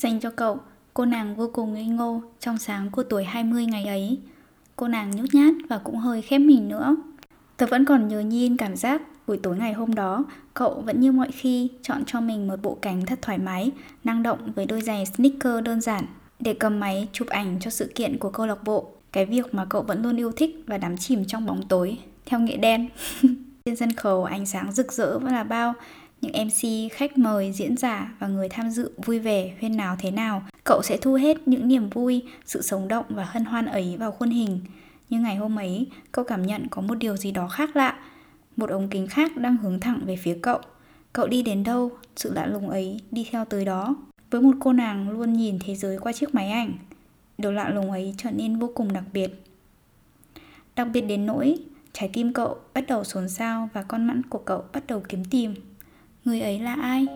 Dành cho cậu, cô nàng vô cùng ngây ngô trong sáng của tuổi 20 ngày ấy. Cô nàng nhút nhát và cũng hơi khép mình nữa. Tớ vẫn còn nhớ nhìn cảm giác buổi tối ngày hôm đó, cậu vẫn như mọi khi chọn cho mình một bộ cánh thật thoải mái, năng động với đôi giày sneaker đơn giản để cầm máy chụp ảnh cho sự kiện của câu lạc bộ. Cái việc mà cậu vẫn luôn yêu thích và đắm chìm trong bóng tối, theo nghệ đen. Trên sân khấu ánh sáng rực rỡ vẫn là bao, những MC, khách mời, diễn giả và người tham dự vui vẻ, huyên náo thế nào, cậu sẽ thu hết những niềm vui, sự sống động và hân hoan ấy vào khuôn hình. Nhưng ngày hôm ấy, cậu cảm nhận có một điều gì đó khác lạ. Một ống kính khác đang hướng thẳng về phía cậu. Cậu đi đến đâu, sự lạ lùng ấy đi theo tới đó. Với một cô nàng luôn nhìn thế giới qua chiếc máy ảnh, điều lạ lùng ấy trở nên vô cùng đặc biệt. Đặc biệt đến nỗi, trái tim cậu bắt đầu xốn xao và con mắt của cậu bắt đầu kiếm tìm người ấy là ai?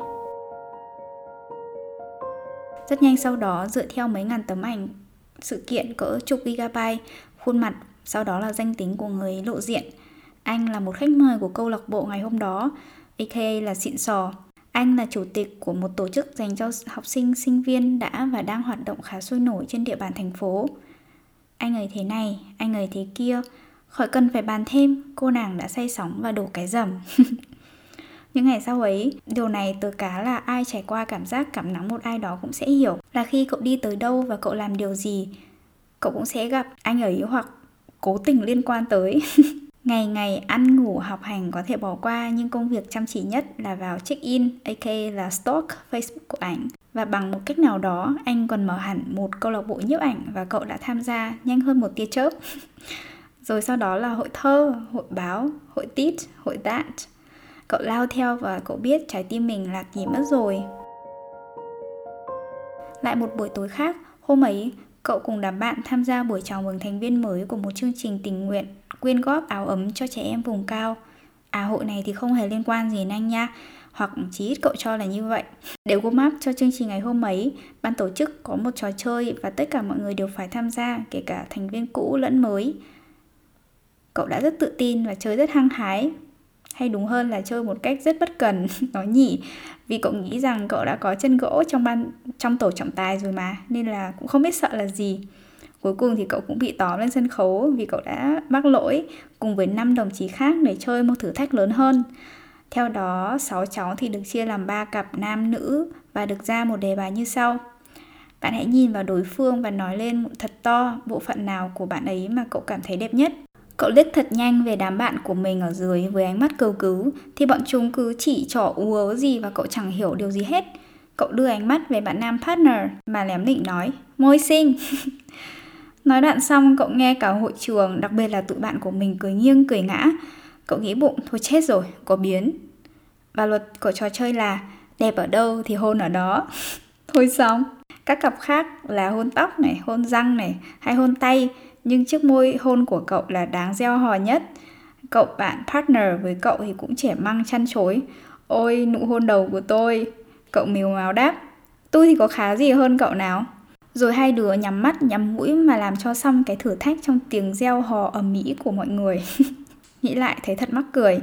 Rất nhanh sau đó, dựa theo mấy ngàn tấm ảnh, sự kiện cỡ chục gigabyte, khuôn mặt, sau đó là danh tính của người lộ diện. Anh là một khách mời của câu lạc bộ ngày hôm đó aka là xịn sò. Anh là chủ tịch của một tổ chức dành cho học sinh sinh viên đã và đang hoạt động khá sôi nổi trên địa bàn thành phố. Anh ấy thế này, anh ấy thế kia, khỏi cần phải bàn thêm, cô nàng đã say sóng và đổ cái rầm. Những ngày sau ấy, điều này từ cá là ai trải qua cảm giác cảm nắng một ai đó cũng sẽ hiểu là khi cậu đi tới đâu và cậu làm điều gì, cậu cũng sẽ gặp anh ấy hoặc cố tình liên quan tới. ngày ngày ăn ngủ học hành có thể bỏ qua nhưng công việc chăm chỉ nhất là vào check-in, aka là stalk Facebook của ảnh. Và bằng một cách nào đó, anh còn mở hẳn một câu lạc bộ nhiếp ảnh và cậu đã tham gia nhanh hơn một tia chớp. Rồi sau đó là hội thơ, hội báo, hội tít, hội that. Cậu lao theo và cậu biết trái tim mình lạc gì mất rồi. Lại một buổi tối khác, hôm ấy, cậu cùng đám bạn tham gia buổi chào mừng thành viên mới của một chương trình tình nguyện quyên góp áo ấm cho trẻ em vùng cao. À hội này thì không hề liên quan gì đến anh nha, hoặc chỉ ít cậu cho là như vậy. Để warm up cho chương trình ngày hôm ấy, ban tổ chức có một trò chơi và tất cả mọi người đều phải tham gia, kể cả thành viên cũ lẫn mới. Cậu đã rất tự tin và chơi rất hăng hái hay đúng hơn là chơi một cách rất bất cần nó nhỉ vì cậu nghĩ rằng cậu đã có chân gỗ trong ban trong tổ trọng tài rồi mà nên là cũng không biết sợ là gì cuối cùng thì cậu cũng bị tóm lên sân khấu vì cậu đã mắc lỗi cùng với năm đồng chí khác để chơi một thử thách lớn hơn theo đó, 6 cháu thì được chia làm 3 cặp nam nữ và được ra một đề bài như sau. Bạn hãy nhìn vào đối phương và nói lên thật to bộ phận nào của bạn ấy mà cậu cảm thấy đẹp nhất. Cậu liếc thật nhanh về đám bạn của mình ở dưới với ánh mắt cầu cứu thì bọn chúng cứ chỉ trỏ ú ớ gì và cậu chẳng hiểu điều gì hết. Cậu đưa ánh mắt về bạn nam partner mà lém lỉnh nói Môi xinh Nói đoạn xong cậu nghe cả hội trường Đặc biệt là tụi bạn của mình cười nghiêng cười ngã. Cậu nghĩ bụng thôi chết rồi Có biến. Và luật của trò chơi là Đẹp ở đâu thì hôn ở đó. Thôi xong. Các cặp khác là hôn tóc này, hôn răng này Hay hôn tay nhưng chiếc môi hôn của cậu là đáng gieo hò nhất. Cậu bạn partner với cậu thì cũng trẻ măng chăn chối. Ôi, nụ hôn đầu của tôi. Cậu miều máu đáp. Tôi thì có khá gì hơn cậu nào? Rồi hai đứa nhắm mắt nhắm mũi mà làm cho xong cái thử thách trong tiếng reo hò ầm mỹ của mọi người. Nghĩ lại thấy thật mắc cười.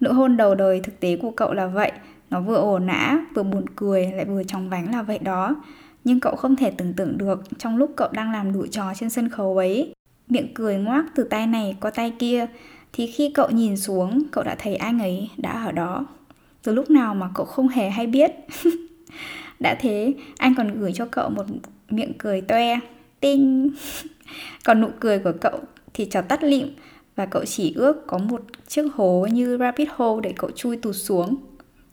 Nụ hôn đầu đời thực tế của cậu là vậy. Nó vừa ổ nã, vừa buồn cười, lại vừa trong vánh là vậy đó nhưng cậu không thể tưởng tượng được trong lúc cậu đang làm đủ trò trên sân khấu ấy. Miệng cười ngoác từ tay này qua tay kia, thì khi cậu nhìn xuống, cậu đã thấy anh ấy đã ở đó. Từ lúc nào mà cậu không hề hay biết. Đã thế, anh còn gửi cho cậu một miệng cười toe. Tinh. Còn nụ cười của cậu thì trò tắt lịm, và cậu chỉ ước có một chiếc hố như rabbit hole để cậu chui tụt xuống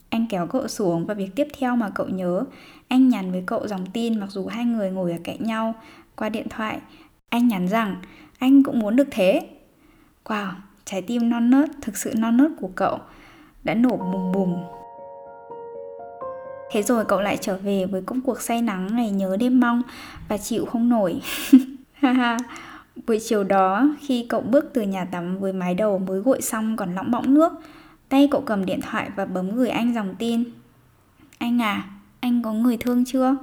anh kéo cậu xuống và việc tiếp theo mà cậu nhớ, anh nhắn với cậu dòng tin mặc dù hai người ngồi ở cạnh nhau qua điện thoại. Anh nhắn rằng anh cũng muốn được thế. Wow, trái tim non nớt, thực sự non nớt của cậu đã nổ bùng bùng. Thế rồi cậu lại trở về với công cuộc say nắng ngày nhớ đêm mong và chịu không nổi. Buổi chiều đó, khi cậu bước từ nhà tắm với mái đầu mới gội xong còn lõng bõng nước, tay cậu cầm điện thoại và bấm gửi anh dòng tin. Anh à, anh có người thương chưa?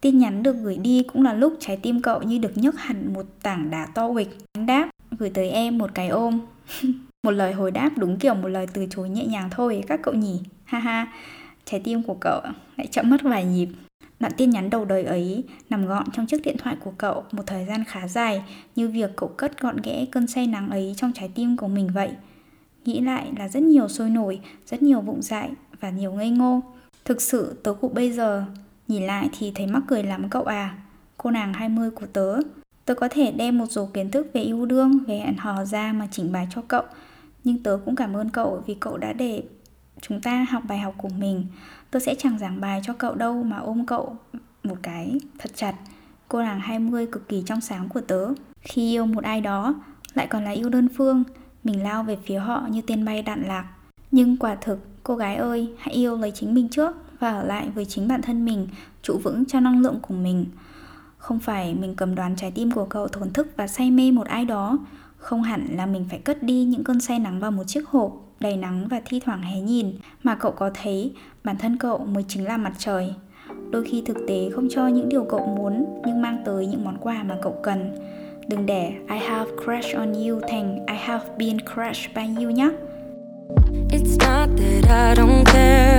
Tin nhắn được gửi đi cũng là lúc trái tim cậu như được nhấc hẳn một tảng đá to quịch. Anh đáp, gửi tới em một cái ôm. một lời hồi đáp đúng kiểu một lời từ chối nhẹ nhàng thôi các cậu nhỉ. Ha ha, trái tim của cậu lại chậm mất vài nhịp. Đoạn tin nhắn đầu đời ấy nằm gọn trong chiếc điện thoại của cậu một thời gian khá dài như việc cậu cất gọn ghẽ cơn say nắng ấy trong trái tim của mình vậy. Nghĩ lại là rất nhiều sôi nổi, rất nhiều vụng dại và nhiều ngây ngô. Thực sự tớ cụ bây giờ Nhìn lại thì thấy mắc cười lắm cậu à. Cô nàng 20 của tớ. Tớ có thể đem một số kiến thức về yêu đương Về hẹn hò ra mà chỉnh bài cho cậu. Nhưng tớ cũng cảm ơn cậu Vì cậu đã để chúng ta học bài học của mình. Tớ sẽ chẳng giảng bài cho cậu đâu Mà ôm cậu một cái thật chặt. Cô nàng 20 cực kỳ trong sáng của tớ. Khi yêu một ai đó Lại còn là yêu đơn phương. Mình lao về phía họ như tên bay đạn lạc Nhưng quả thực Cô gái ơi, hãy yêu lấy chính mình trước và ở lại với chính bản thân mình, trụ vững cho năng lượng của mình. Không phải mình cầm đoán trái tim của cậu thổn thức và say mê một ai đó, không hẳn là mình phải cất đi những cơn say nắng vào một chiếc hộp đầy nắng và thi thoảng hé nhìn mà cậu có thấy bản thân cậu mới chính là mặt trời. Đôi khi thực tế không cho những điều cậu muốn nhưng mang tới những món quà mà cậu cần. Đừng để I have crush on you thành I have been crushed by you nhé. It's not that I don't care.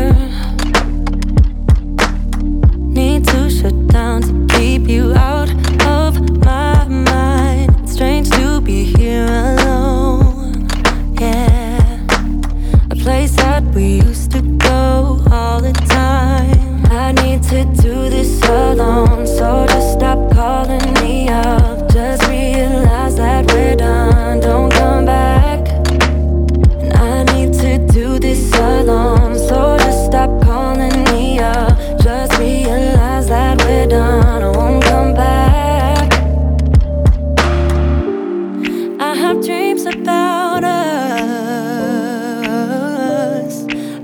Have dreams about us.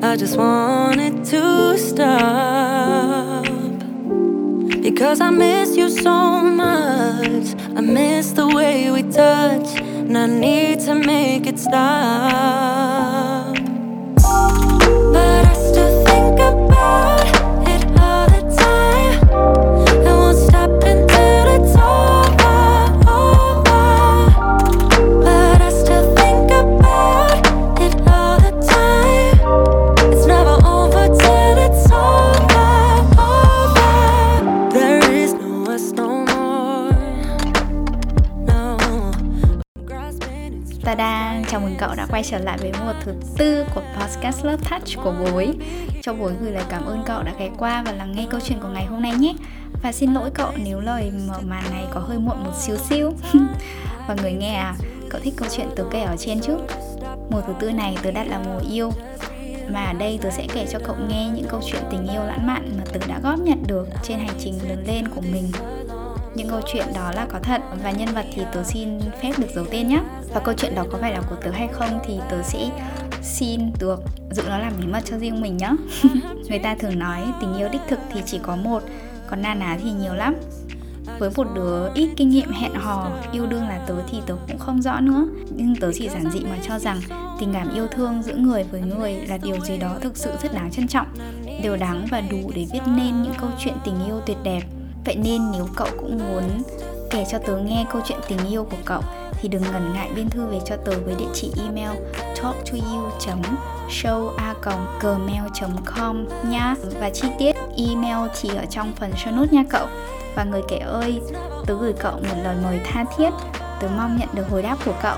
I just want it to stop. Because I miss you so much. I miss the way we touch. And I need to make it stop. Quay trở lại với mùa thứ tư của podcast Love Touch của Bối Cho Bối gửi lời cảm ơn cậu đã ghé qua và lắng nghe câu chuyện của ngày hôm nay nhé. Và xin lỗi cậu nếu lời mở màn này có hơi muộn một xíu xíu. Và người nghe à, cậu thích câu chuyện tớ kể ở trên chứ? Mùa thứ tư này tớ đặt là mùa yêu. Mà ở đây tớ sẽ kể cho cậu nghe những câu chuyện tình yêu lãng mạn mà tớ đã góp nhặt được trên hành trình lớn lên của mình những câu chuyện đó là có thật và nhân vật thì tớ xin phép được giấu tên nhé và câu chuyện đó có phải là của tớ hay không thì tớ sẽ xin được giữ nó làm bí mật cho riêng mình nhé người ta thường nói tình yêu đích thực thì chỉ có một, còn na ná thì nhiều lắm. Với một đứa ít kinh nghiệm hẹn hò, yêu đương là tớ thì tớ cũng không rõ nữa. Nhưng tớ chỉ giản dị mà cho rằng tình cảm yêu thương giữa người với người là điều gì đó thực sự rất đáng trân trọng điều đáng và đủ để viết nên những câu chuyện tình yêu tuyệt đẹp. Vậy nên nếu cậu cũng muốn kể cho tớ nghe câu chuyện tình yêu của cậu, thì đừng ngần ngại biên thư về cho tớ với địa chỉ email talktoyou.showa.gmail.com nha và chi tiết email thì ở trong phần show notes nha cậu. Và người kể ơi, tớ gửi cậu một lời mời tha thiết. Tớ mong nhận được hồi đáp của cậu.